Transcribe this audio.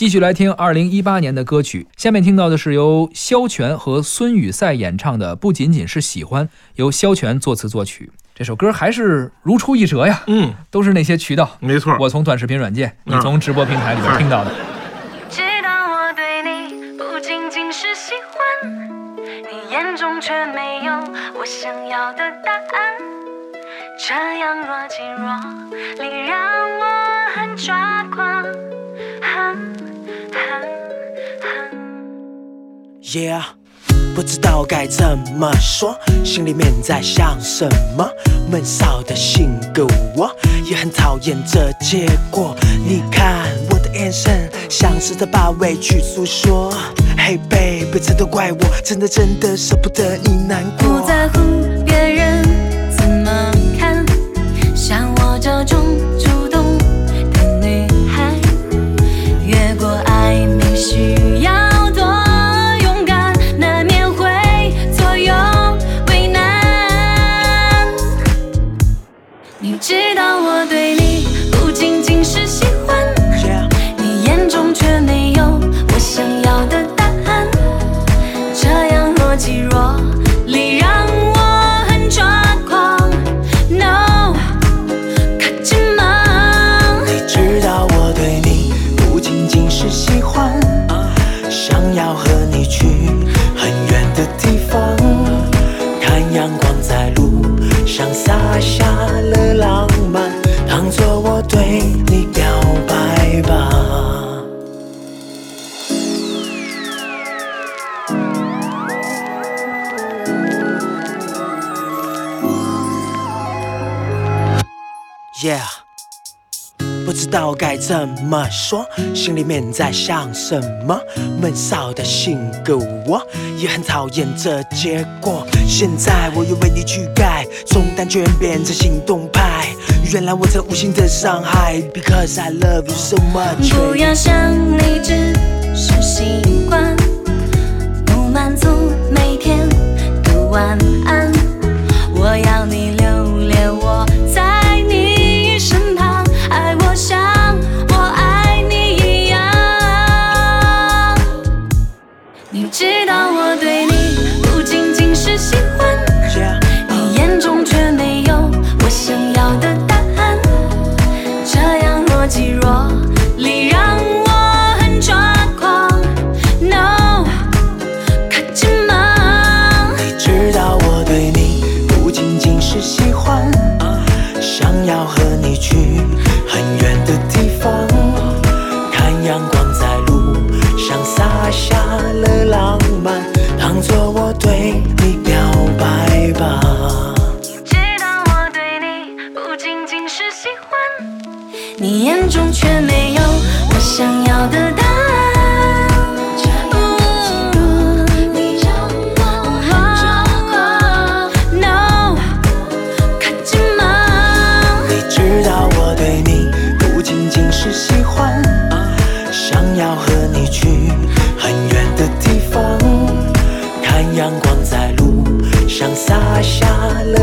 继续来听二零一八年的歌曲，下面听到的是由萧全和孙雨赛演唱的《不仅仅是喜欢》，由萧全作词作曲。这首歌还是如出一辙呀，嗯，都是那些渠道，没错。我从短视频软件，你嗯从直播平台里边听到的。知道我对你不仅仅是喜欢，你眼中却没有我想要的答案。这样若即若离，让我很抓狂。哼哼哼 Yeah，不知道该怎么说，心里面在想什么。闷骚的性格，我也很讨厌这结果。你看我的眼神，像是在把委屈诉说。Hey baby，这都怪我，真的真的舍不得你难过。是喜欢，想要和你去很远的地方，看阳光在路上洒下了浪漫，当作我对你表白吧。Yeah。不知道该怎么说，心里面在想什么。闷骚的性格，我也很讨厌这结果。现在我又为你去改，从单纯变成行动派。原来我这无心的伤害，Because I love you so much。不要想是喜欢，想要和你去很远的地方，看阳光在路上洒下了浪漫，当作我对你表白吧。知道我对你不仅仅是喜欢，你眼中却没有我想要的答案。要和你去很远的地方，看阳光在路上洒下了